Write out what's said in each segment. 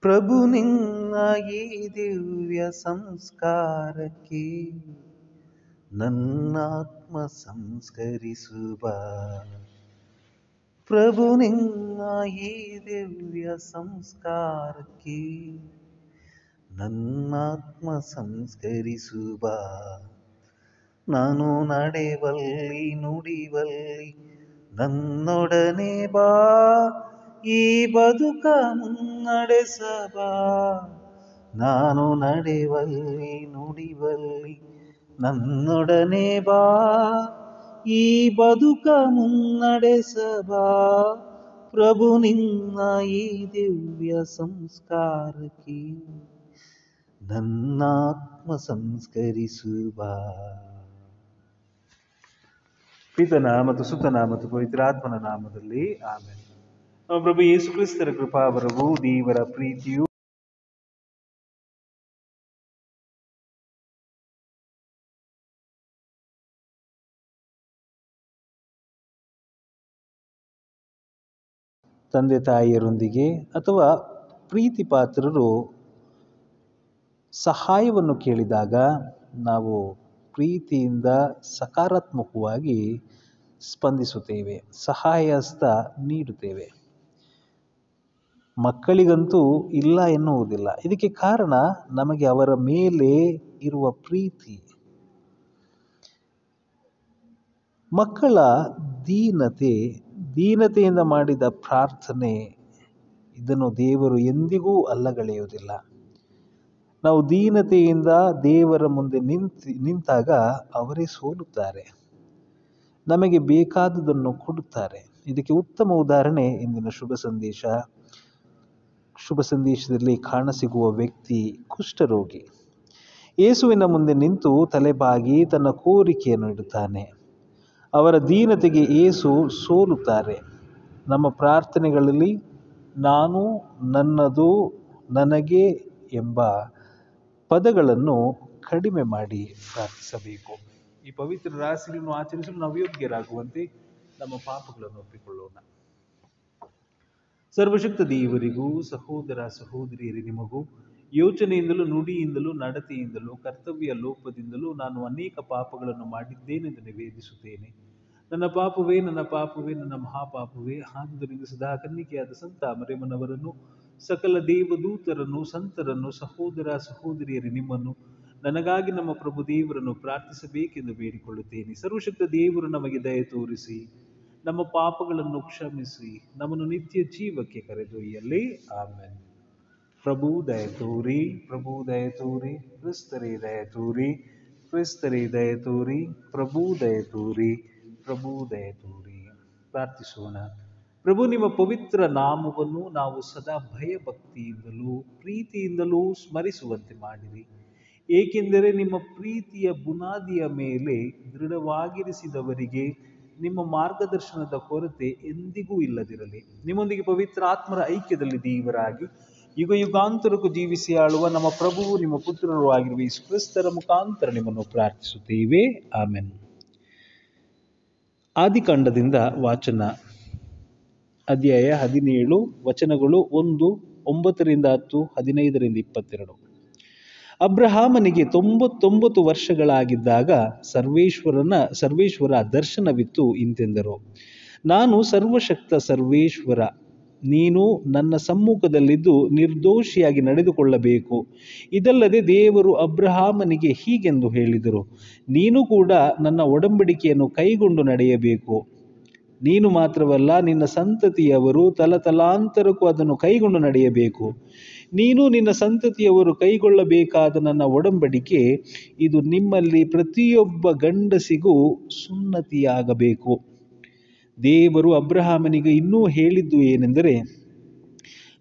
ಪ್ರಭು ನಿನ್ನ ಈ ದಿವ್ಯ ಸಂಸ್ಕಾರಕ್ಕೆ ನನ್ನಾತ್ಮ ಸಂಸ್ಕರಿಸುವ. ಪ್ರಭು ನಿನ್ನ ಈ ದಿವ್ಯ ಸಂಸ್ಕಾರಕ್ಕೆ ನನ್ನಾತ್ಮ ಸಂಸ್ಕರಿಸುವ. ನಾನು ನಡೆವಲ್ಲಿ ನುಡಿವಲ್ಲಿ ನನ್ನೊಡನೆ ಬಾ. ಈ ಬದುಕ ಮುನ್ನಡೆಸಬ. ನಾನು ನಡೆವಲ್ಲಿ, ನುಡಿವಲ್ಲಿ, ನನ್ನೊಡನೆ ಬಾ. ಈ ಬದುಕ ಮುನ್ನಡೆಸಬ. ಪ್ರಭು, ನಿನ್ನ ಈ ದಿವ್ಯ ಸಂಸ್ಕಾರಕ್ಕೆ ನನ್ನಾತ್ಮ ಸಂಸ್ಕರಿಸುವ ಪಿತನ ಮತ್ತು ಸುತನ ಮತ್ತು ಪವಿತ್ರಾತ್ಮನ ನಾಮದಲ್ಲಿ ಆಮೇಲೆ ಪ್ರಭು ಯೇಸು ಕ್ರಿಸ್ತರ ಕೃಪಾವರವು ದೇವರ ಪ್ರೀತಿಯು ತಂದೆ ತಾಯಿಯರೊಂದಿಗೆ ಅಥವಾ ಪ್ರೀತಿ ಪಾತ್ರರು ಸಹಾಯವನ್ನು ಕೇಳಿದಾಗ ನಾವು ಪ್ರೀತಿಯಿಂದ ಸಕಾರಾತ್ಮಕವಾಗಿ ಸ್ಪಂದಿಸುತ್ತೇವೆ ಸಹಾಯ ನೀಡುತ್ತೇವೆ. ಮಕ್ಕಳಿಗಂತೂ ಇಲ್ಲ ಎನ್ನುವುದಿಲ್ಲ. ಇದಕ್ಕೆ ಕಾರಣ ನಮಗೆ ಅವರ ಮೇಲೆ ಇರುವ ಪ್ರೀತಿ. ಮಕ್ಕಳ ದೀನತೆ, ದೀನತೆಯಿಂದ ಮಾಡಿದ ಪ್ರಾರ್ಥನೆ, ಇದನ್ನು ದೇವರು ಎಂದಿಗೂ ಅಲ್ಲಗಳೆಯುವುದಿಲ್ಲ. ನಾವು ದೀನತೆಯಿಂದ ದೇವರ ಮುಂದೆ ನಿಂತು, ನಿಂತಾಗ ಅವರೇ ಸೋಲುತ್ತಾರೆ. ನಮಗೆ ಬೇಕಾದುದನ್ನು ಕೊಡುತ್ತಾರೆ. ಇದಕ್ಕೆ ಉತ್ತಮ ಉದಾಹರಣೆ ಇಂದಿನ ಶುಭ ಸಂದೇಶ. ಶುಭ ಸಂದೇಶದಲ್ಲಿ ಕಾಣಸಿಗುವ ವ್ಯಕ್ತಿ ಕುಷ್ಠರೋಗಿ ಯೇಸುವಿನ ಮುಂದೆ ನಿಂತು ತಲೆಬಾಗಿ ತನ್ನ ಕೋರಿಕೆಯನ್ನು ಇಡುತ್ತಾನೆ. ಅವರ ದೀನತೆಗೆ ಏಸು ಸೋಲುತ್ತಾರೆ. ನಮ್ಮ ಪ್ರಾರ್ಥನೆಗಳಲ್ಲಿ ನಾನು ನನ್ನದು ನನಗೆ ಎಂಬ ಪದಗಳನ್ನು ಕಡಿಮೆ ಮಾಡಿ ಪ್ರಾರ್ಥಿಸಬೇಕು. ಈ ಪವಿತ್ರ ರಾಸಿಯನ್ನು ಆಚರಿಸಲು ನಾವು ಯೋಗ್ಯರಾಗುವಂತೆ ನಮ್ಮ ಪಾಪಗಳನ್ನು ಒಪ್ಪಿಕೊಳ್ಳೋಣ. ಸರ್ವಶಕ್ತ ದೇವರಿಗೂ, ಸಹೋದರ ಸಹೋದರಿಯರಿ, ನಿಮಗೂ ಯೋಚನೆಯಿಂದಲೂ, ನುಡಿಯಿಂದಲೂ, ನಡತೆಯಿಂದಲೂ, ಕರ್ತವ್ಯ ಲೋಪದಿಂದಲೂ ನಾನು ಅನೇಕ ಪಾಪಗಳನ್ನು ಮಾಡಿದ್ದೇನೆಂದು ನಿವೇದಿಸುತ್ತೇನೆ. ನನ್ನ ಪಾಪವೇ ನನ್ನ ಪಾಪವೇ, ನನ್ನ ಮಹಾಪಾಪವೇ. ಆದುದರಿಂದ ಸದಾ ಕನ್ನಿಕೆಯಾದ ಸಂತ ಮರೆಮನವರನ್ನು ಸಕಲ ದೇವದೂತರನ್ನು, ಸಂತರನ್ನು, ಸಹೋದರ ಸಹೋದರಿಯರಿ, ನಿಮ್ಮನ್ನು ನನಗಾಗಿ ನಮ್ಮ ಪ್ರಭು ದೇವರನ್ನು ಪ್ರಾರ್ಥಿಸಬೇಕೆಂದು ಬೇಡಿಕೊಳ್ಳುತ್ತೇನೆ. ಸರ್ವಶಕ್ತ ದೇವರು ನಮಗೆ ದಯ ತೋರಿಸಿ. ನಮ್ಮ ಪಾಪಗಳನ್ನು ಕ್ಷಮಿಸಿ, ನಮ್ಮನ್ನು ನಿತ್ಯ ಜೀವಕ್ಕೆ ಕರೆದೊಯ್ಯಲಿ ಆಮೇಲೆ ಪ್ರಭು, ದಯ ತೋರಿ, ಪ್ರಭು, ದಯ ತೋರಿ, ಕ್ರಿಸ್ತರೇ, ದಯ ತೋರಿ, ಕ್ರಿಸ್ತರೇ, ದಯ ತೋರಿ, ಪ್ರಭು, ದಯ ತೋರಿ, ಪ್ರಭು, ದಯ ತೋರಿ. ಪ್ರಾರ್ಥಿಸೋಣ. ಪ್ರಭು, ನಿಮ್ಮ ಪವಿತ್ರ ನಾಮವನ್ನು ನಾವು ಸದಾ ಭಯಭಕ್ತಿಯಿಂದಲೂ, ಪ್ರೀತಿಯಿಂದಲೂ ಸ್ಮರಿಸುವಂತೆ ಮಾಡಿರಿ. ಏಕೆಂದರೆ ನಿಮ್ಮ ಪ್ರೀತಿಯ ಬುನಾದಿಯ ಮೇಲೆ ದೃಢವಾಗಿರಿಸಿದವರಿಗೆ ನಿಮ್ಮ ಮಾರ್ಗದರ್ಶನದ ಕೊರತೆ ಎಂದಿಗೂ ಇಲ್ಲದಿರಲಿ. ನಿಮ್ಮೊಂದಿಗೆ ಪವಿತ್ರ ಆತ್ಮರ ಐಕ್ಯದಲ್ಲಿ ದೇವರಾಗಿ, ಯುಗ ಯುಗಾಂತರಕ್ಕೂ ಜೀವಿಸಿ ಆಳುವ ನಮ್ಮ ಪ್ರಭುವು ನಿಮ್ಮ ಪುತ್ರರು ಆಗಿರುವ ಈ ಕ್ರಿಸ್ತರ ಮುಖಾಂತರ ನಿಮ್ಮನ್ನು ಪ್ರಾರ್ಥಿಸುತ್ತೇವೆ. ಆಮೆನ್. ಆದಿಕಾಂಡದಿಂದ ವಾಚನ ಅಧ್ಯಾಯ ಹದಿನೇಳು, ವಚನಗಳು ಒಂದು, ಒಂಬತ್ತರಿಂದ ಹತ್ತು, ಹದಿನೈದರಿಂದ ಇಪ್ಪತ್ತೆರಡು. ಅಬ್ರಹಾಮನಿಗೆ ತೊಂಬತ್ತೊಂಬತ್ತು ವರ್ಷಗಳಾಗಿದ್ದಾಗ ಸರ್ವೇಶ್ವರನ, ಸರ್ವೇಶ್ವರ ದರ್ಶನವಿತ್ತು ಇಂತೆಂದರು. ನಾನು ಸರ್ವಶಕ್ತ ಸರ್ವೇಶ್ವರ, ನೀನು ನನ್ನ ಸಮ್ಮುಖದಲ್ಲಿದ್ದು ನಿರ್ದೋಷಿಯಾಗಿ ನಡೆದುಕೊಳ್ಳಬೇಕು. ಇದಲ್ಲದೆ ದೇವರು ಅಬ್ರಹಾಮನಿಗೆ ಹೀಗೆಂದು ಹೇಳಿದರು, ನೀನು ಕೂಡ ನನ್ನ ಒಡಂಬಡಿಕೆಯನ್ನು ಕೈಗೊಂಡು ನಡೆಯಬೇಕು. ನೀನು ಮಾತ್ರವಲ್ಲ, ನಿನ್ನ ಸಂತತಿಯವರು ತಲತಲಾಂತರಕ್ಕೂ ಅದನ್ನು ಕೈಗೊಂಡು ನಡೆಯಬೇಕು. ನೀನು ನಿನ್ನ ಸಂತತಿಯವರು ಕೈಗೊಳ್ಳಬೇಕಾದ ನನ್ನ ಒಡಂಬಡಿಕೆ, ಇದು ನಿಮ್ಮಲ್ಲಿ ಪ್ರತಿಯೊಬ್ಬ ಗಂಡಸಿಗೂ ಸುನ್ನತಿಯಾಗಬೇಕು. ದೇವರು ಅಬ್ರಹಾಮನಿಗೆ ಇನ್ನೂ ಹೇಳಿದ್ದು ಏನೆಂದರೆ,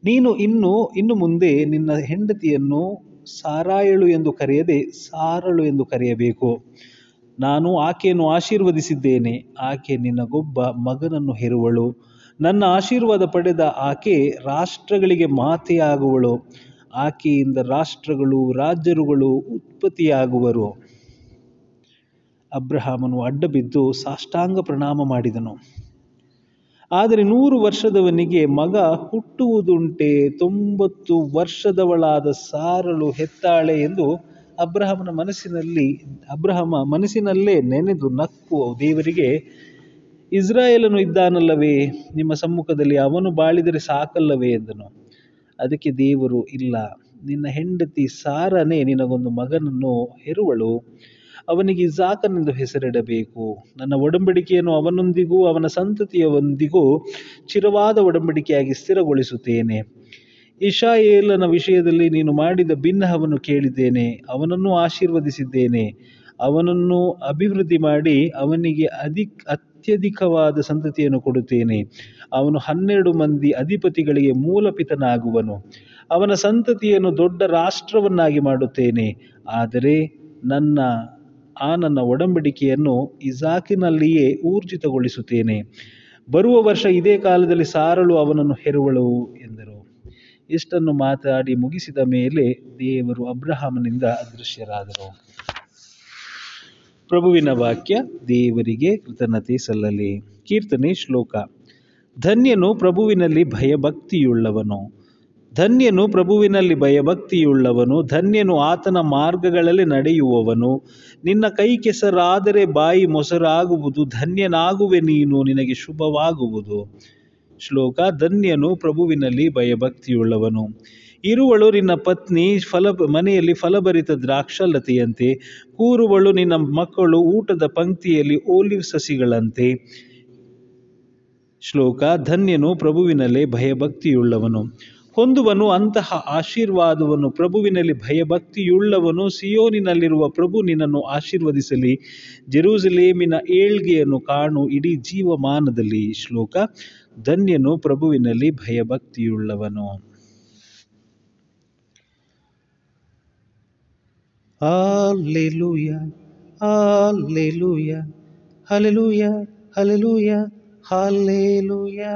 ನೀನು ಇನ್ನು ಇನ್ನು ಮುಂದೆ ನಿನ್ನ ಹೆಂಡತಿಯನ್ನು ಸಾರಾಯಳು ಎಂದು ಕರೆಯದೆ ಸಾರಳು ಎಂದು ಕರೆಯಬೇಕು. ನಾನು ಆಕೆಯನ್ನು ಆಶೀರ್ವದಿಸಿದ್ದೇನೆ, ಆಕೆ ನಿನಗೊಬ್ಬ ಮಗನನ್ನು ಹೆರುವಳು. ನನ್ನ ಆಶೀರ್ವಾದ ಪಡೆದ ಆಕೆ ರಾಷ್ಟ್ರಗಳಿಗೆ ಮಾತೆಯಾಗುವಳು. ಆಕೆಯಿಂದ ರಾಷ್ಟ್ರಗಳು ರಾಜ್ಯರುಗಳು ಉತ್ಪತ್ತಿಯಾಗುವರು. ಅಬ್ರಹಾಮನು ಅಡ್ಡಬಿದ್ದು ಸಾಷ್ಟಾಂಗ ಪ್ರಣಾಮ ಮಾಡಿದನು. ಆದರೆ ನೂರು ವರ್ಷದವನಿಗೆ ಮಗ ಹುಟ್ಟುವುದುಂಟೆ, ತೊಂಬತ್ತು ವರ್ಷದವಳಾದ ಸಾರಳು ಹೆತ್ತಾಳೆ ಎಂದು ಅಬ್ರಹಮನ ಮನಸ್ಸಿನಲ್ಲಿ, ಅಬ್ರಹಮ ಮನಸ್ಸಿನಲ್ಲೇ ನೆನೆದು ನಕ್ಕು ದೇವರಿಗೆ ಇಸ್ರಾಯೇಲನು ಇದ್ದಾನಲ್ಲವೇ? ನಿಮ್ಮ ಸಮ್ಮುಖದಲ್ಲಿ ಅವನು ಬಾಳಿದರೆ ಸಾಕಲ್ಲವೇ ಎಂದನು. ಅದಕ್ಕೆ ದೇವರು, ಇಲ್ಲ, ನಿನ್ನ ಹೆಂಡತಿ ಸಾರನೇ ನಿನಗೊಂದು ಮಗನನ್ನು ಹೆರುವಳು. ಅವನಿಗೆ ಇಸಾಕನೆಂದು ಹೆಸರಿಡಬೇಕು. ನನ್ನ ಒಡಂಬಡಿಕೆಯನ್ನು ಅವನೊಂದಿಗೂ, ಅವನ ಸಂತತಿಯವೊಂದಿಗೂ ಚಿರವಾದ ಒಡಂಬಡಿಕೆಯಾಗಿ ಸ್ಥಿರಗೊಳಿಸುತ್ತೇನೆ. ಇಶಾಯೇಲನ ವಿಷಯದಲ್ಲಿ ನೀನು ಮಾಡಿದ ಭಿನ್ನಹವನ್ನು ಕೇಳಿದ್ದೇನೆ. ಅವನನ್ನು ಆಶೀರ್ವದಿಸಿದ್ದೇನೆ. ಅವನನ್ನು ಅಭಿವೃದ್ಧಿ ಮಾಡಿ ಅವನಿಗೆ ಅಧಿಕ್ ಅತ್ಯಧಿಕವಾದ ಸಂತತಿಯನ್ನು ಕೊಡುತ್ತೇನೆ. ಅವನು ಹನ್ನೆರಡು ಮಂದಿ ಅಧಿಪತಿಗಳಿಗೆ ಮೂಲಪಿತನಾಗುವನು. ಅವನ ಸಂತತಿಯನ್ನು ದೊಡ್ಡ ರಾಷ್ಟ್ರವನ್ನಾಗಿ ಮಾಡುತ್ತೇನೆ. ಆದರೆ ನನ್ನ, ಆ ನನ್ನ ಒಡಂಬಡಿಕೆಯನ್ನು ಇಸಾಕಿನಲ್ಲಿಯೇ ಊರ್ಜಿತಗೊಳಿಸುತ್ತೇನೆ. ಬರುವ ವರ್ಷ ಇದೇ ಕಾಲದಲ್ಲಿ ಸಾರಳು ಅವನನ್ನು ಹೆರುವಳು ಎಂದರು. ಇಷ್ಟನ್ನು ಮಾತಾಡಿ ಮುಗಿಸಿದ ಮೇಲೆ ದೇವರು ಅಬ್ರಹಾಮನಿಂದ ಅದೃಶ್ಯರಾದರು. ಪ್ರಭುವಿನ ವಾಕ್ಯ, ದೇವರಿಗೆ ಕೃತಜ್ಞತೆ ಸಲ್ಲಲಿ. ಕೀರ್ತನೆ ಶ್ಲೋಕ. ಧನ್ಯನು ಪ್ರಭುವಿನಲ್ಲಿ ಭಯಭಕ್ತಿಯುಳ್ಳವನು. ಧನ್ಯನು ಪ್ರಭುವಿನಲ್ಲಿ ಭಯಭಕ್ತಿಯುಳ್ಳವನು. ಧನ್ಯನು ಆತನ ಮಾರ್ಗಗಳಲ್ಲಿ ನಡೆಯುವವನು. ನಿನ್ನ ಕೈ ಕೆಸರಾದರೆ ಬಾಯಿ ಮೊಸರಾಗುವುದು. ಧನ್ಯನಾಗುವೆ ನೀನು, ನಿನಗೆ ಶುಭವಾಗುವುದು. ಶ್ಲೋಕ. ಧನ್ಯನು ಪ್ರಭುವಿನಲ್ಲಿ ಭಯಭಕ್ತಿಯುಳ್ಳವನು. ಇರುವಳು ನಿನ್ನ ಪತ್ನಿ ಫಲ, ಮನೆಯಲ್ಲಿ ಫಲಭರಿತ ದ್ರಾಕ್ಷಲತೆಯಂತೆ, ಕೂರುವಳು ನಿನ್ನ ಮಕ್ಕಳು ಊಟದ ಪಂಕ್ತಿಯಲ್ಲಿ ಓಲಿವ್ ಸಸಿಗಳಂತೆ. ಶ್ಲೋಕ, ಧನ್ಯನು ಪ್ರಭುವಿನಲ್ಲೇ ಭಯಭಕ್ತಿಯುಳ್ಳವನು. ಹೊಂದುವನು ಅಂತಹ ಆಶೀರ್ವಾದವನ್ನು ಪ್ರಭುವಿನಲ್ಲಿ ಭಯಭಕ್ತಿಯುಳ್ಳವನು. ಸಿಯೋನಿನಲ್ಲಿರುವ ಪ್ರಭು ನಿನ್ನನ್ನು ಆಶೀರ್ವದಿಸಲಿ. ಜೆರೂಸಲೇಮಿನ ಏಳ್ಗೆಯನ್ನು ಕಾಣು, ಇಡೀ ಜೀವಮಾನದಲ್ಲಿ. ಶ್ಲೋಕ, ಧನ್ಯನು ಪ್ರಭುವಿನಲ್ಲಿ ಭಯಭಕ್ತಿಯುಳ್ಳವನು. Hallelujah, hallelujah, hallelujah, hallelujah, hallelujah.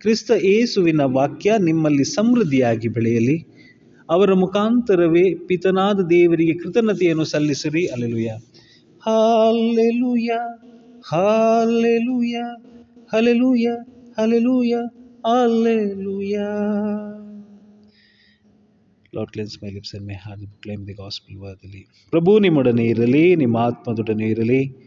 ಕ್ರಿಸ್ತ ಏಸುವಿನ ವಾಕ್ಯ ನಿಮ್ಮಲ್ಲಿ ಸಮೃದ್ಧಿಯಾಗಿ ಬೆಳೆಯಲಿ. ಅವರ ಮುಖಾಂತರವೇ ಪಿತನಾದ ದೇವರಿಗೆ ಕೃತಜ್ಞತೆಯನ್ನು ಸಲ್ಲಿಸಿರಿ. Alleluia hallelujah hallelujah hallelujah hallelujah hallelujah lord cleanse my lips and my heart claim the gospel worthily ಪ್ರಭು ನಿಮ್ಮೊಡನೆ ಇರಲಿ, ನಿಮ್ಮ ಆತ್ಮದೊಡನೆ ಇರಲಿ.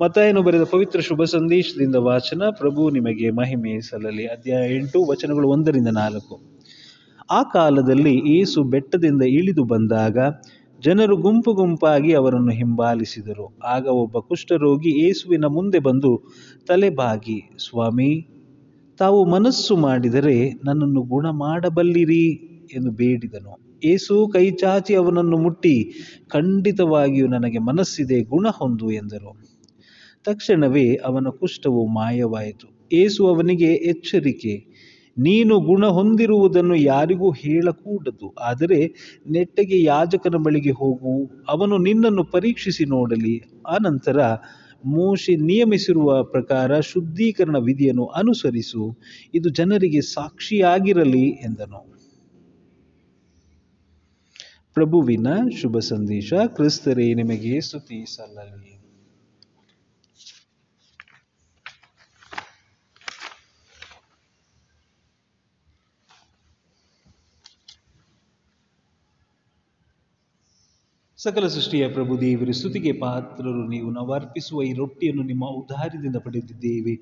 ಮತ್ತಾಯನು ಬರೆದ ಪವಿತ್ರ ಶುಭ ಸಂದೇಶದಿಂದ ವಾಚನ, ಪ್ರಭು ನಿಮಗೆ ಮಹಿಮೆ ಸಲ್ಲಲಿ. ಅಧ್ಯಾಯ ಎಂಟು, ವಚನಗಳು ಒಂದರಿಂದ ನಾಲ್ಕು. ಆ ಕಾಲದಲ್ಲಿ ಏಸು ಬೆಟ್ಟದಿಂದ ಇಳಿದು ಬಂದಾಗ ಜನರು ಗುಂಪು ಗುಂಪಾಗಿ ಅವರನ್ನು ಹಿಂಬಾಲಿಸಿದರು. ಆಗ ಒಬ್ಬ ಕುಷ್ಠರೋಗಿ ಏಸುವಿನ ಮುಂದೆ ಬಂದು ತಲೆಬಾಗಿ ಸ್ವಾಮಿ, ತಾವು ಮನಸ್ಸು ಮಾಡಿದರೆ ನನ್ನನ್ನು ಗುಣ ಮಾಡಬಲ್ಲಿರಿ ಎಂದು ಬೇಡಿದನು. ಏಸು ಕೈ ಚಾಚಿ ಅವನನ್ನು ಮುಟ್ಟಿ, ಖಂಡಿತವಾಗಿಯೂ ನನಗೆ ಮನಸ್ಸಿದೆ, ಗುಣ ಹೊಂದು ಎಂದರು. ತಕ್ಷಣವೇ ಅವನ ಕುಷ್ಠವು ಮಾಯವಾಯಿತು. ಏಸು ಅವನಿಗೆ, ಎಚ್ಚರಿಕೆ, ನೀನು ಗುಣ ಹೊಂದಿರುವುದನ್ನು ಯಾರಿಗೂ ಹೇಳಕೂಡದು, ಆದರೆ ನೆಟ್ಟಗೆ ಯಾಜಕನ ಬಳಿಗೆ ಹೋಗು, ಅವನು ನಿನ್ನನ್ನು ಪರೀಕ್ಷಿಸಿ ನೋಡಲಿ. ಆನಂತರ ಮೋಶೆ ನಿಯಮಿಸಿರುವ ಪ್ರಕಾರ ಶುದ್ಧೀಕರಣ ವಿಧಿಯನ್ನು ಅನುಸರಿಸು, ಇದು ಜನರಿಗೆ ಸಾಕ್ಷಿಯಾಗಿರಲಿ ಎಂದನು. ಪ್ರಭುವಿನ ಶುಭ ಸಂದೇಶ, ಕ್ರಿಸ್ತರೇ ನಿಮಗೆ ಸ್ತುತಿ ಸಲ್ಲಲಿ. ಸಕಲ ಸೃಷ್ಟಿಯ ಪ್ರಭು ದೇವರ ಸ್ತುತಿಗೆ ಪಾತ್ರರು, ನೀವು ನಾವು ಅರ್ಪಿಸುವ ಈ ರೊಟ್ಟಿಯನ್ನು ನಿಮ್ಮ ಉದಾರದಿಂದ ಪಡೆದಿದ್ದೇವೆ.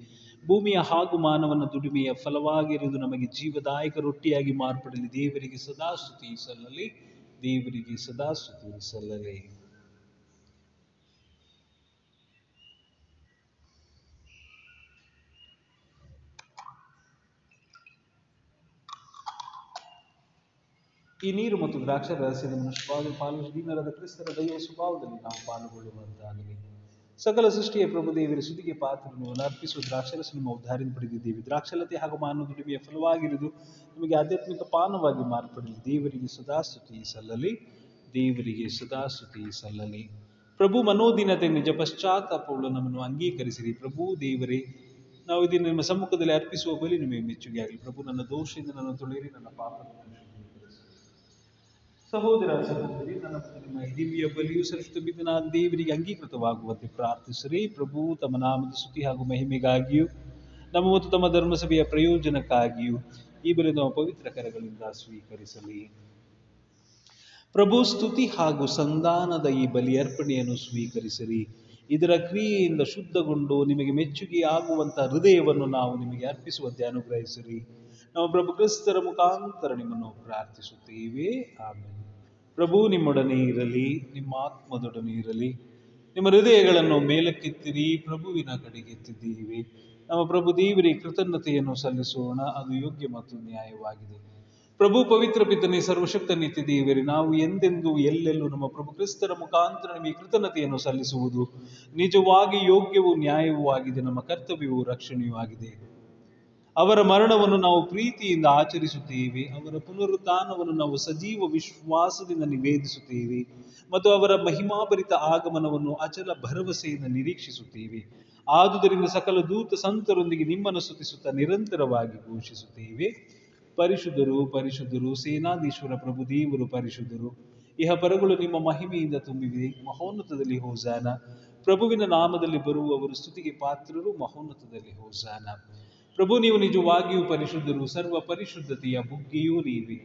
ಭೂಮಿಯ ಹಾಗೂ ಮಾನವನ ದುಡಿಮೆಯ ಫಲವಾಗಿರುವುದು ನಮಗೆ ಜೀವದಾಯಕ ರೊಟ್ಟಿಯಾಗಿ ಮಾರ್ಪಡಲಿ. ದೇವರಿಗೆ ಸದಾ ಸ್ತುತಿ ಸಲ್ಲಲಿ. ದೇವರಿಗೆ ಸದಾ ಸ್ತುತಿ ಸಲ್ಲಲಿ. ಈ ನೀರು ಮತ್ತು ದ್ರಾಕ್ಷ ರಹಸ್ಯದ ಮನುಷ್ಯವಾದ ಪಾಲು ದೀನರಾದ ಕ್ರಿಸ್ತರ ದೈವ ಸ್ವಭಾವದಲ್ಲಿ ನಾವು ಪಾಲ್ಗೊಳ್ಳುವಂತಾಗಲಿ ಸಕಲ ಸೃಷ್ಟಿಯ ಪ್ರಭು ದೇವರ ಸುದಿಗೆ ಪಾತ್ರವನ್ನು ಅರ್ಪಿಸುವ ದ್ರಾಕ್ಷರಸ ನಿಮ್ಮ ಉದ್ಧಾರದಿಂದ ಪಡೆದಿದ್ದೇವೆ. ದ್ರಾಕ್ಷಲತೆ ಹಾಗೂ ಮಾನವ ದುಡಿಮೆಯ ಫಲವಾಗಿರುವುದು ನಿಮಗೆ ಆಧ್ಯಾತ್ಮಿಕ ಪಾನವಾಗಿ ಮಾರ್ಪಡಲಿ. ದೇವರಿಗೆ ಸದಾಸ್ತುತಿ ಸಲ್ಲಲಿ. ದೇವರಿಗೆ ಸದಾಸ್ತುತಿ ಸಲ್ಲಲಿ. ಪ್ರಭು ಮನೋದಿನತೆ ನಿಜ ಪಶ್ಚಾತ್ತಾಪಗಳು ನಮ್ಮನ್ನು ಅಂಗೀಕರಿಸಿರಿ. ಪ್ರಭು ದೇವರೇ, ನಾವು ಇದನ್ನು ನಿಮ್ಮ ಸಮ್ಮುಖದಲ್ಲಿ ಅರ್ಪಿಸುವ ಬಲಿ ನಿಮಗೆ ಮೆಚ್ಚುಗೆ ಆಗಲಿ ಪ್ರಭು, ನನ್ನ ದೋಷದಿಂದ ನನ್ನ ತೊಳೆಯಿರಿ. ನನ್ನ ಶುದ್ಧೀಕರಿಸಿ ಸಹೋದರ ಸಹೋದರಿ, ನನ್ನ ನಿಮ್ಮ ದಿವ್ಯ ಬಲಿಯು ಶ್ರೇಷ್ಠಬಿದ್ದನಾದ ದೇವರಿಗೆ ಅಂಗೀಕೃತವಾಗುವಂತೆ ಪ್ರಾರ್ಥಿಸಿರಿ. ಪ್ರಭು, ತಮ್ಮ ನಾಮದ ಸ್ತುತಿ ಹಾಗೂ ಮಹಿಮೆಗಾಗಿಯೂ, ನಮ್ಮ ಮತ್ತು ತಮ್ಮ ಧರ್ಮಸಭೆಯ ಪ್ರಯೋಜನಕ್ಕಾಗಿಯೂ ಈ ಬಲಿ ನಮ್ಮ ಪವಿತ್ರ ಕರಗಳಿಂದ ಸ್ವೀಕರಿಸಲಿ. ಪ್ರಭು, ಸ್ತುತಿ ಹಾಗೂ ಸಂಧಾನದ ಈ ಬಲಿ ಅರ್ಪಣೆಯನ್ನು ಸ್ವೀಕರಿಸಿರಿ. ಇದರ ಕ್ರಿಯೆಯಿಂದ ಶುದ್ಧಗೊಂಡು ನಿಮಗೆ ಮೆಚ್ಚುಗೆ ಆಗುವಂತಹ ಹೃದಯವನ್ನು ನಾವು ನಿಮಗೆ ಅರ್ಪಿಸುವಂತೆ ಅನುಗ್ರಹಿಸಿರಿ. ನಾವು ಪ್ರಭು ಕ್ರಿಸ್ತರ ಮುಖಾಂತರ ನಿಮ್ಮನ್ನು ಪ್ರಾರ್ಥಿಸುತ್ತೇವೆ. ಆಮೇಲೆ ಪ್ರಭು ನಿಮ್ಮೊಡನೆ ಇರಲಿ, ನಿಮ್ಮ ಆತ್ಮದೊಡನೆ ಇರಲಿ, ನಿಮ್ಮ ಹೃದಯಗಳನ್ನು ಮೇಲಕ್ಕೆತ್ತಿರಿ, ಪ್ರಭುವಿನ ಕಡೆಗೆತ್ತಿದ್ದೀವಿ ನಮ್ಮ ಪ್ರಭು ದೇವರಿಗೆ ಕೃತಜ್ಞತೆಯನ್ನು ಸಲ್ಲಿಸೋಣ, ಅದು ಯೋಗ್ಯ ಮತ್ತು ನ್ಯಾಯವಾಗಿದೆ. ಪ್ರಭು ಪವಿತ್ರ ಪಿತನೆ, ಸರ್ವಶಕ್ತ ನಿತ್ಯ ದೇವರೇ, ನಾವು ಎಂದೆಂದೂ ಎಲ್ಲೆಲ್ಲೂ ನಮ್ಮ ಪ್ರಭು ಕ್ರಿಸ್ತರ ಮುಖಾಂತರ ನಿಮಗೆ ಕೃತಜ್ಞತೆಯನ್ನು ಸಲ್ಲಿಸುವುದು ನಿಜವಾಗಿ ಯೋಗ್ಯವೂ ನ್ಯಾಯವೂ ಆಗಿದೆ, ನಮ್ಮ ಕರ್ತವ್ಯವು ರಕ್ಷಣೆಯೂ ಆಗಿದೆ. ಅವರ ಮರಣವನ್ನು ನಾವು ಪ್ರೀತಿಯಿಂದ ಆಚರಿಸುತ್ತೇವೆ. ಅವರ ಪುನರುತ್ಥಾನವನ್ನು ನಾವು ಸಜೀವ ವಿಶ್ವಾಸದಿಂದ ನಿವೇದಿಸುತ್ತೇವೆ. ಮತ್ತು ಅವರ ಮಹಿಮಾಭರಿತ ಆಗಮನವನ್ನು ಅಚಲ ಭರವಸೆಯಿಂದ ನಿರೀಕ್ಷಿಸುತ್ತೇವೆ. ಆದುದರಿಂದ ಸಕಲ ದೂತ ಸಂತರೊಂದಿಗೆ ನಿಮ್ಮನ್ನು ಸ್ತುತಿಸುತ್ತಾ ನಿರಂತರವಾಗಿ ಘೋಷಿಸುತ್ತೇವೆ. ಪರಿಶುದ್ಧರು ಪರಿಶುದ್ಧರು, ಸೇನಾಧೀಶ್ವರ ಪ್ರಭು, ದೇವರು ಪರಿಶುದ್ಧರು. ಇಹ ಪರಗಳು ನಿಮ್ಮ ಮಹಿಮೆಯಿಂದ ತುಂಬಿವೆ. ಮಹೋನ್ನತದಲ್ಲಿ ಹೋಜಾನ ಪ್ರಭುವಿನ ನಾಮದಲ್ಲಿ ಬರುವವರು ಸ್ತುತಿಗೆ ಪಾತ್ರರು. ಮಹೋನ್ನತದಲ್ಲಿ ಹೋಜಾನ ಪ್ರಭು, ನೀವು ನಿಜವಾಗಿಯೂ ಪರಿಶುದ್ಧರು, ಸರ್ವ ಪರಿಶುದ್ಧತೆಯ ಬುಗ್ಗೆಯೂ ನೀವೇ.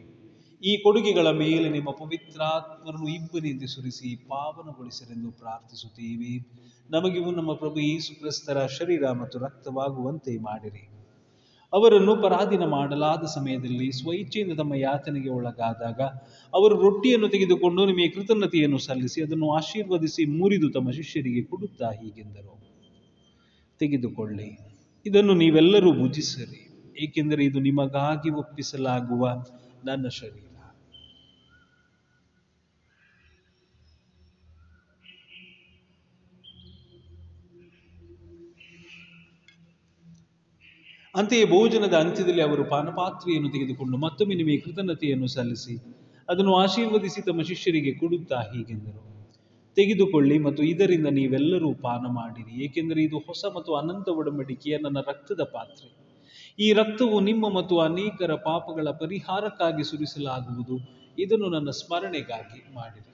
ಈ ಕೊಡುಗೆಗಳ ಮೇಲೆ ನಿಮ್ಮ ಪವಿತ್ರಾತ್ಮರನ್ನು ಇಬ್ಬನಿಂದ ಸುರಿಸಿ ಪಾವನಗೊಳಿಸರೆಂದು ಪ್ರಾರ್ಥಿಸುತ್ತೇವೆ. ನಮಗಿವು ನಮ್ಮ ಪ್ರಭು ಯೇಸು ಕ್ರಿಸ್ತರ ಶರೀರ ಮತ್ತು ರಕ್ತವಾಗುವಂತೆ ಮಾಡಿರಿ. ಅವರನ್ನು ಪರಾಧೀನ ಮಾಡಲಾದ ಸಮಯದಲ್ಲಿ ಸ್ವಇಚ್ಛೆಯಿಂದ ತಮ್ಮ ಯಾತನೆಗೆ ಒಳಗಾದಾಗ ಅವರು ರೊಟ್ಟಿಯನ್ನು ತೆಗೆದುಕೊಂಡು ನಿಮಗೆ ಕೃತಜ್ಞತೆಯನ್ನು ಸಲ್ಲಿಸಿ ಅದನ್ನು ಆಶೀರ್ವದಿಸಿ ಮುರಿದು ತಮ್ಮ ಶಿಷ್ಯರಿಗೆ ಕೊಡುತ್ತಾ ಹೀಗೆಂದರು. ತೆಗೆದುಕೊಳ್ಳಿ. ಇದನ್ನು ನೀವೆಲ್ಲರೂ ಭುಜಿಸಿರಿ, ಏಕೆಂದರೆ ಇದು ನಿಮಗಾಗಿ ಒಪ್ಪಿಸಲಾಗುವ ನನ್ನ ಶರೀರ. ಅಂತೆಯೇ ಭೋಜನದ ಅಂತ್ಯದಲ್ಲಿ ಅವರು ಪಾನಪಾತ್ರೆಯನ್ನು ತೆಗೆದುಕೊಂಡು ಮತ್ತೊಮ್ಮೆ ನಿಮಗೆ ಕೃತಜ್ಞತೆಯನ್ನು ಸಲ್ಲಿಸಿ, ಅದನ್ನು ಆಶೀರ್ವದಿಸಿ ತಮ್ಮ ಶಿಷ್ಯರಿಗೆ ಕೊಡುತ್ತಾ ಹೀಗೆಂದರು. ತೆಗೆದುಕೊಳ್ಳಿ ಮತ್ತು ಇದರಿಂದ ನೀವೆಲ್ಲರೂ ಪಾನ ಮಾಡಿರಿ. ಏಕೆಂದರೆ ಇದು ಹೊಸ ಮತ್ತು ಅನಂತ ಒಡಂಬಡಿಕೆಯ ನನ್ನ ರಕ್ತದ ಪಾತ್ರೆ. ಈ ರಕ್ತವು ನಿಮ್ಮ ಮತ್ತು ಅನೇಕರ ಪಾಪಗಳ ಪರಿಹಾರಕ್ಕಾಗಿ ಸುರಿಸಲಾಗುವುದು. ಇದನ್ನು ನನ್ನ ಸ್ಮರಣೆಗಾಗಿ ಮಾಡಿರಿ.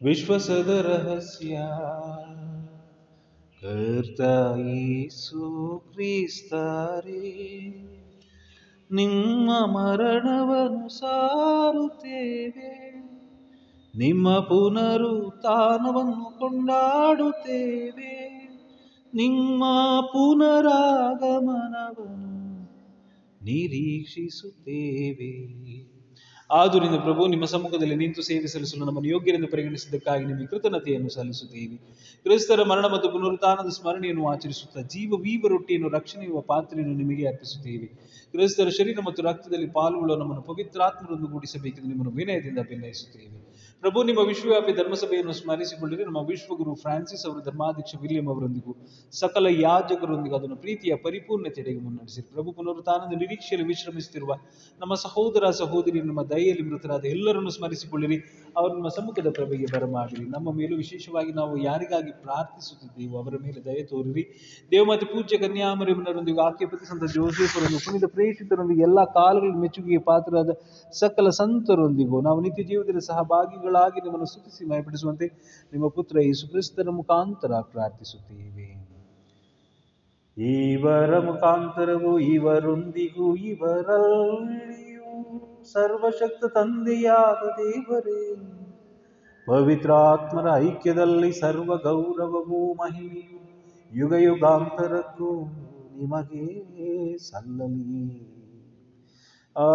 ವಿಶ್ವಸದ ರಹಸ್ಯ ಕರ್ತ ಯೇಸು ಕ್ರಿಸ್ತರೇ ನಿಮ್ಮ ಮರಣವನ್ನು ಸಾರುತ್ತೇವೆ ನಿಮ್ಮ ಪುನರುತ್ಥಾನವನ್ನು ಕೊಂಡಾಡುತ್ತೇವೆ ನಿಮ್ಮ ಪುನರಾಗಮನವನ್ನು ನಿರೀಕ್ಷಿಸುತ್ತೇವೆ. ಆದುದರಿಂದ ಪ್ರಭು, ನಿಮ್ಮ ಸಮ್ಮುಖದಲ್ಲಿ ನಿಂತು ಸೇವೆ ಸಲ್ಲಿಸಲು ನಮ್ಮನ್ನು ಯೋಗ್ಯರೆಂದು ಪರಿಗಣಿಸಿದ್ದಕ್ಕಾಗಿ ನಿಮಗೆ ಕೃತಜ್ಞತೆಯನ್ನು ಸಲ್ಲಿಸುತ್ತೇವೆ. ಕ್ರಿಸ್ತರ ಮರಣ ಮತ್ತು ಪುನರುತ್ಥಾನದ ಸ್ಮರಣೆಯನ್ನು ಆಚರಿಸುತ್ತಾ ಜೀವ ವೀವ ರೊಟ್ಟಿಯನ್ನು, ರಕ್ಷಣೆಯುವ ಪಾತ್ರೆಯನ್ನು ನಿಮಗೆ ಅರ್ಪಿಸುತ್ತೇವೆ. ಕ್ರಿಸ್ತರ ಶರೀರ ಮತ್ತು ರಕ್ತದಲ್ಲಿ ಪಾಲ್ಗೊಳ್ಳುವ ನಮ್ಮನ್ನು ಪವಿತ್ರಾತ್ಮರನ್ನು ಗೂಡಿಸಬೇಕೆಂದು ನಿಮ್ಮನ್ನು ವಿನಯದಿಂದ ಬೆನ್ನಯಿಸುತ್ತೇವೆ ಪ್ರಭು, ನಿಮ್ಮ ವಿಶ್ವವ್ಯಾಪಿ ಧರ್ಮಸಭೆಯನ್ನು ಸ್ಮರಿಸಿಕೊಳ್ಳಿರಿ. ನಮ್ಮ ವಿಶ್ವಗುರು ಫ್ರಾನ್ಸಿಸ್ ಅವರು ಧರ್ಮಾಧ್ಯಕ್ಷ ವಿಲಿಯಂ ಅವರೊಂದಿಗೂ ಸಕಲ ಯಾಜಕರೊಂದಿಗೆ ಅದನ್ನು ಪ್ರೀತಿಯ ಪರಿಪೂರ್ಣತೆಡೆಗೆ ಮುನ್ನಡೆಸಿರಿ. ಪ್ರಭು, ಪುನರುತ್ಥಾನದ ನಿರೀಕ್ಷೆಯಲ್ಲಿ ವಿಶ್ರಮಿಸುತ್ತಿರುವ ನಮ್ಮ ಸಹೋದರ ಸಹೋದರಿ, ನಮ್ಮ ದಯೆಯಲ್ಲಿ ಮೃತರಾದ ಎಲ್ಲರನ್ನು ಸ್ಮರಿಸಿಕೊಳ್ಳಿರಿ. ಅವರು ನಮ್ಮ ಸಮ್ಮುಖದ ಪ್ರಭೆಗೆ ಬರಮಾಡಿರಿ. ನಮ್ಮ ಮೇಲೂ ವಿಶೇಷವಾಗಿ ನಾವು ಯಾರಿಗಾಗಿ ಪ್ರಾರ್ಥಿಸುತ್ತಿದ್ದೇವೋ ಅವರ ಮೇಲೆ ದಯೆ ತೋರಿರಿ. ದೇವಮಾತೆ ಪೂಜ್ಯ ಕನ್ಯಾಮರಿಮನರೊಂದಿಗೆ ಆಕೆ ಪತಿ ಸಂತ ಜೋಸೇಫರೊಂದಿಗೆ, ಪುನೀತ ಪ್ರೇಷಿತರೊಂದಿಗೆ ಎಲ್ಲ ಕಾಲಗಳ ಮೆಚ್ಚುಗೆಗೆ ಪಾತ್ರರಾದ ಸಕಲ ಸಂತರೊಂದಿಗೂ ನಾವು ನಿತ್ಯ ಜೀವನದಲ್ಲಿ ಸಹಭಾಗಿಗಳಾಗಿ ನಿಮ್ಮನ್ನು ಸ್ತುತಿಸಿ ಮಯಪಡಿಸುವಂತೆ ನಿಮ್ಮ ಪುತ್ರ ಯೇಸು ಕ್ರಿಸ್ತನ ಮುಖಾಂತರ ಪ್ರಾರ್ಥಿಸುತ್ತೇವೆ. ಇವರ ಮುಖಾಂತರವು ಇವರೊಂದಿಗೂ ಇವರಲ್ಲಿಯೂ ಸರ್ವಶಕ್ತ ತಂದೆಯಾದ ದೇವರೇ, ಪವಿತ್ರಾತ್ಮರ ಐಕ್ಯದಲ್ಲಿ ಸರ್ವ ಗೌರವವೂ ಮಹಿಮೆಯು ಯುಗ ಯುಗಾಂತರಕ್ಕೂ ನಿಮಗೆ ಸಲ್ಲಲಿ. ಆ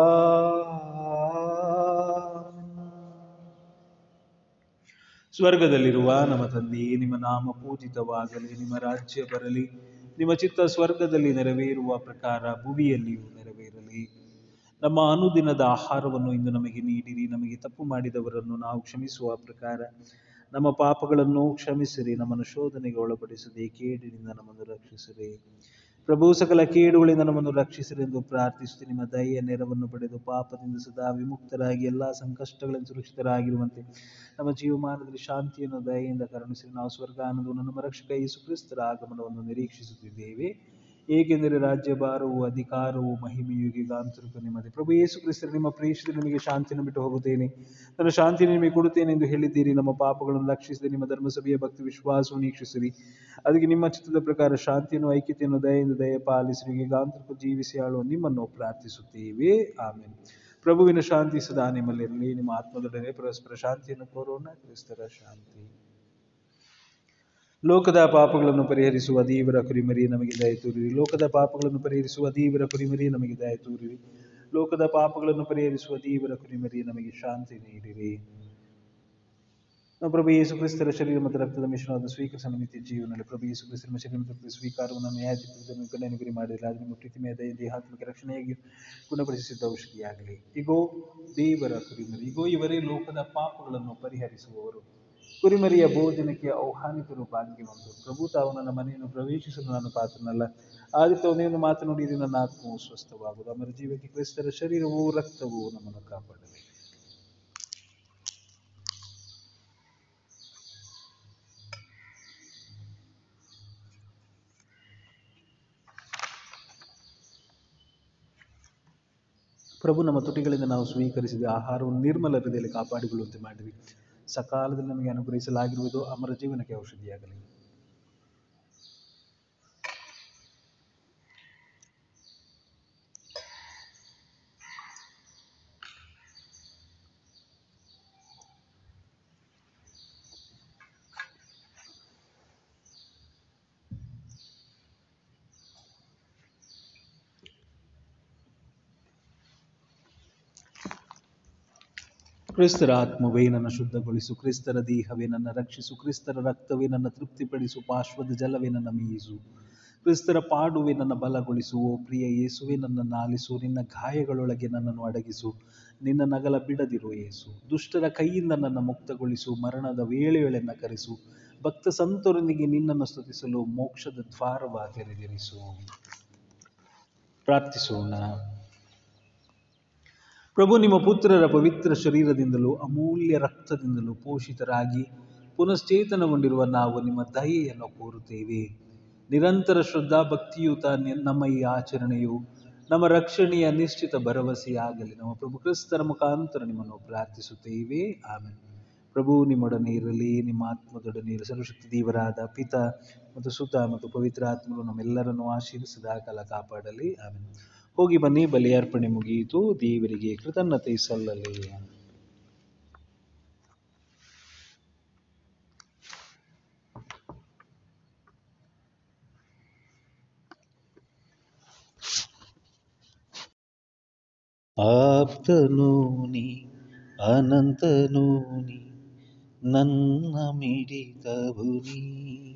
ಸ್ವರ್ಗದಲ್ಲಿರುವ ನಮ್ಮ ತಂದೆಯೇ ನಿಮ್ಮ ನಾಮ ಪೂಜಿತವಾಗಲಿ, ನಿಮ್ಮ ರಾಜ್ಯ ಬರಲಿ, ನಿಮ್ಮ ಚಿತ್ತ ಸ್ವರ್ಗದಲ್ಲಿ ನೆರವೇರುವ ಪ್ರಕಾರ ಭುವಿಯಲ್ಲಿಯೂ ನೆರವೇರಲಿ. ನಮ್ಮ ಅನುದಿನದ ಆಹಾರವನ್ನು ಇಂದು ನಮಗೆ ನೀಡಿರಿ, ನಮಗೆ ತಪ್ಪು ಮಾಡಿದವರನ್ನು ನಾವು ಕ್ಷಮಿಸುವ ಪ್ರಕಾರ. ನಮ್ಮ ಪಾಪಗಳನ್ನು ಕ್ಷಮಿಸಿರಿ, ನಮ್ಮನ್ನು ಶೋಧನೆಗೆ ಒಳಪಡಿಸದೆ, ಕೇಡಿನಿಂದ ನಮ್ಮನ್ನು ರಕ್ಷಿಸಿರಿ. ಪ್ರಭು ಸಕಲ ಕೇಡುಗಳಿಂದ ನಮ್ಮನ್ನು ರಕ್ಷಿಸಿರೆಂದು ಪ್ರಾರ್ಥಿಸುತ್ತೆ ನಿಮ್ಮ ದಯೆಯ ನೆರವನ್ನು ಪಡೆದು ಪಾಪದಿಂದ ಸದಾ ವಿಮುಕ್ತರಾಗಿ ಎಲ್ಲ ಸಂಕಷ್ಟಗಳಿಂದ ಸುರಕ್ಷಿತರಾಗಿರುವಂತೆ ನಮ್ಮ ಜೀವಮಾನದಲ್ಲಿ ಶಾಂತಿಯನ್ನು, ದಯೆಯಿಂದ ಕರುಣಿಸಿ ನಾವು ಸ್ವರ್ಗಾನಂದವನ್ನು, ನಮ್ಮ ರಕ್ಷಕ ಯೇಸು ಕ್ರಿಸ್ತರ ಆಗಮನವನ್ನು ನಿರೀಕ್ಷಿಸುತ್ತಿದ್ದೇವೆ. ಏಕೆಂದರೆ ರಾಜ್ಯಭಾರವು ಅಧಿಕಾರವು, ಮಹಿಮೆಯು ಈಗಾಂತರಿಕ ನಿಮ್ಮದೇ. ಪ್ರಭು ಯೇಸು ಕ್ರಿಸ್ತರು ನಿಮ್ಮ ಪ್ರೇಷಿತ ನಿಮಗೆ ಶಾಂತಿಯನ್ನು ಬಿಟ್ಟು ಹೋಗುತ್ತೇನೆ. ನನ್ನ ಶಾಂತಿಯನ್ನು ನಿಮಗೆ ಕೊಡುತ್ತೇನೆ ಎಂದು ಹೇಳಿದ್ದೀರಿ. ನಮ್ಮ ಪಾಪಗಳನ್ನು ರಕ್ಷಿಸಿದೆ ನಿಮ್ಮ ಧರ್ಮಸಭೆಯ ಭಕ್ತಿ ವಿಶ್ವಾಸವನ್ನು ನೀಕ್ಷಿಸಿರಿ ಅದಕ್ಕೆ ನಿಮ್ಮ ಚಿತ್ರದ ಪ್ರಕಾರ ಶಾಂತಿಯನ್ನು, ಐಕ್ಯತೆಯನ್ನು, ದಯೆಯಿಂದ ದಯ ನಿಮಗೆ ಈಗಾಂತರಿಕ ಜೀವಿಸಿ ಆಳುವ ನಿಮ್ಮನ್ನು ಪ್ರಾರ್ಥಿಸುತ್ತೇವೆ. ಆಮೇಲೆ ಪ್ರಭುವಿನ ಶಾಂತಿ ಸದಾ ನಿಮ್ಮಲ್ಲಿರಲಿ. ನಿಮ್ಮ ಆತ್ಮದೊಡನೆ ಪರಸ್ಪರ ಶಾಂತಿಯನ್ನು ಕೋರೋಣ. ಕ್ರಿಸ್ತರ ಶಾಂತಿ. ಲೋಕದ ಪಾಪಗಳನ್ನು ಪರಿಹರಿಸುವ ದೇವರ ಕುರಿಮರಿ ನಮಗೆ ದಯ ತೋರಿರಿ. ಲೋಕದ ಪಾಪಗಳನ್ನು ಪರಿಹರಿಸುವ ದೇವರ ಕುರಿಮರಿ ನಮಗೆ ದಯ ತೋರಿರಿ. ಲೋಕದ ಪಾಪಗಳನ್ನು ಪರಿಹರಿಸುವ ದೇವರ ಕುರಿಮರಿ ನಮಗೆ ಶಾಂತಿ ನೀಡಿರಿ. ನಾವು ಪ್ರಭು ಯೇಸು ಕ್ರಿಸ್ತರ ಶರೀರ ಮತ್ತು ರಕ್ತದ ಮಿಶ್ರಣವಾದ ಸ್ವೀಕರಿಸಲು ನಿತ್ಯ ಜೀವನದಲ್ಲಿ ಪ್ರಭು ಯೇಸು ಕ್ರಿಸ್ತರ ಶರೀರ ಮತ್ತು ಸ್ವೀಕಾರವನ್ನು ನ್ಯಾಯತೀರ್ಪದನ್ನು ಗಣನೆ ಗುರಿ ಮಾಡಿಲ್ಲ ಅದು ನಿಮ್ಮ ಪ್ರೀತಿಮೆಯ ದಯ ದೇಹಾತ್ಮಕ ರಕ್ಷಣೆಯಾಗಿ ಗುಣಪಡಿಸಿದ್ದ ಔಷಧಿಯಾಗಲಿ. ಇಗೋ ದೇವರ ಕುರಿಮರಿ. ಇಗೋ, ಇವರೇ ಲೋಕದ ಪಾಪಗಳನ್ನು ಪರಿಹರಿಸುವವರು. ಕುರಿಮರಿಯ ಭೋಜನಕ್ಕೆ ಆಹ್ವಾನಿತರು ಭಾಗ್ಯವಂತರು ಪ್ರಭು, ತಾವು ನನ್ನ ಮನೆಯನ್ನು ಪ್ರವೇಶಿಸಲು ನಾನು ಪಾತ್ರನಲ್ಲ. ಆದಿತ್ಯ ಒಂದೇನು ಮಾತನಾಡಿ ನನ್ನ ಆತ್ಮವು ಸ್ವಸ್ಥವಾಗುವುದು. ಅಮರ ಜೀವಕ್ಕೆ ಕ್ರಿಸ್ತರ ಶರೀರವು ರಕ್ತವು ನಮ್ಮನ್ನು ಕಾಪಾಡಲಿ. ಪ್ರಭು, ನಮ್ಮ ತುಟಿಗಳಿಂದ ನಾವು ಸ್ವೀಕರಿಸಿದ ಆಹಾರವನ್ನು ನಿರ್ಮಲ ಹೃದಯದಲ್ಲಿ ಕಾಪಾಡಿಕೊಳ್ಳುವಂತೆ ಮಾಡಿರಿ. ಸಕಾಲದಲ್ಲಿ ನಮಗೆ ಅನುಗ್ರಹಿಸಲಾಗಿರುವುದು ಅಮರ ಜೀವನಕ್ಕೆ ಔಷಧಿಯಾಗಲಿ. ಕ್ರಿಸ್ತರ ಆತ್ಮವೇ ನನ್ನ ಶುದ್ಧಗೊಳಿಸು. ಕ್ರಿಸ್ತರ ದೇಹವೇ ನನ್ನ ರಕ್ಷಿಸು. ಕ್ರಿಸ್ತರ ರಕ್ತವೇ ನನ್ನ ತೃಪ್ತಿಪಡಿಸು. ಪಾರ್ಶ್ವದ ಜಲವೇ ನನ್ನ ಮೀಸು. ಕ್ರಿಸ್ತರ ಪಾಡುವೆ ನನ್ನ ಬಲಗೊಳಿಸು. ಓ ಪ್ರಿಯ ಯೇಸುವೆ ನನ್ನನ್ನು ಆಲಿಸು ನಿನ್ನ ಗಾಯಗಳೊಳಗೆ ನನ್ನನ್ನು ಅಡಗಿಸು. ನಿನ್ನ ನಗಲ ಬಿಡದಿರು ಯೇಸು. ದುಷ್ಟರ ಕೈಯಿಂದ ನನ್ನ ಮುಕ್ತಗೊಳಿಸು. ಮರಣದ ವೇಳೆಯೊಳೆಯನ್ನು ಕರೆಸು ಭಕ್ತ ಸಂತರೊಂದಿಗೆ ನಿನ್ನನ್ನು ಸ್ತುತಿಸಲು ಮೋಕ್ಷದ ದ್ವಾರವ ತೆರೆದಿರಿಸು ಪ್ರಾರ್ಥಿಸೋಣ. ಪ್ರಭು, ನಿಮ್ಮ ಪುತ್ರರ ಪವಿತ್ರ ಶರೀರದಿಂದಲೂ ಅಮೂಲ್ಯ ರಕ್ತದಿಂದಲೂ ಪೋಷಿತರಾಗಿ ಪುನಶ್ಚೇತನಗೊಂಡಿರುವ ನಾವು ನಿಮ್ಮ ದಯೆಯನ್ನು ಕೋರುತ್ತೇವೆ. ನಿರಂತರ ಶ್ರದ್ಧಾ ಭಕ್ತಿಯುತ ನಮ್ಮ ಈ ಆಚರಣೆಯು. ನಮ್ಮ ರಕ್ಷಣೆಯ ನಿಶ್ಚಿತ ಭರವಸೆಯಾಗಲಿ. ನಮ್ಮ ಪ್ರಭು ಕ್ರಿಸ್ತರ ಮುಖಾಂತರ ನಿಮ್ಮನ್ನು ಪ್ರಾರ್ಥಿಸುತ್ತೇವೆ. ಆಮೇಲೆ ಪ್ರಭು, ನಿಮ್ಮೊಡನೆ ಇರಲಿ. ನಿಮ್ಮ ಆತ್ಮದೊಡನೆ ಇರಲಿ. ಸರ್ವಶಕ್ತಿ ದೇವರಾದ ಪಿತ ಮತ್ತು ಸುತ ಮತ್ತು ಪವಿತ್ರ ಆತ್ಮರು ನಮ್ಮೆಲ್ಲರನ್ನು ಆಶೀರ್ವಿಸಿದ ಕಾಲ ಕಾಪಾಡಲಿ. ಆಮೇಲೆ ಹೋಗಿ ಬನ್ನಿ ಬಲಿಯಾರ್ಪಣೆ ಮುಗಿಯಿತು. ದೇವರಿಗೆ ಕೃತಜ್ಞತೆ ಸಲ್ಲಲಿ. ಆಪ್ತನೂನಿ ಅನಂತನೂನಿ ನನ್ನ ಮಿಡಿತವು ನೀ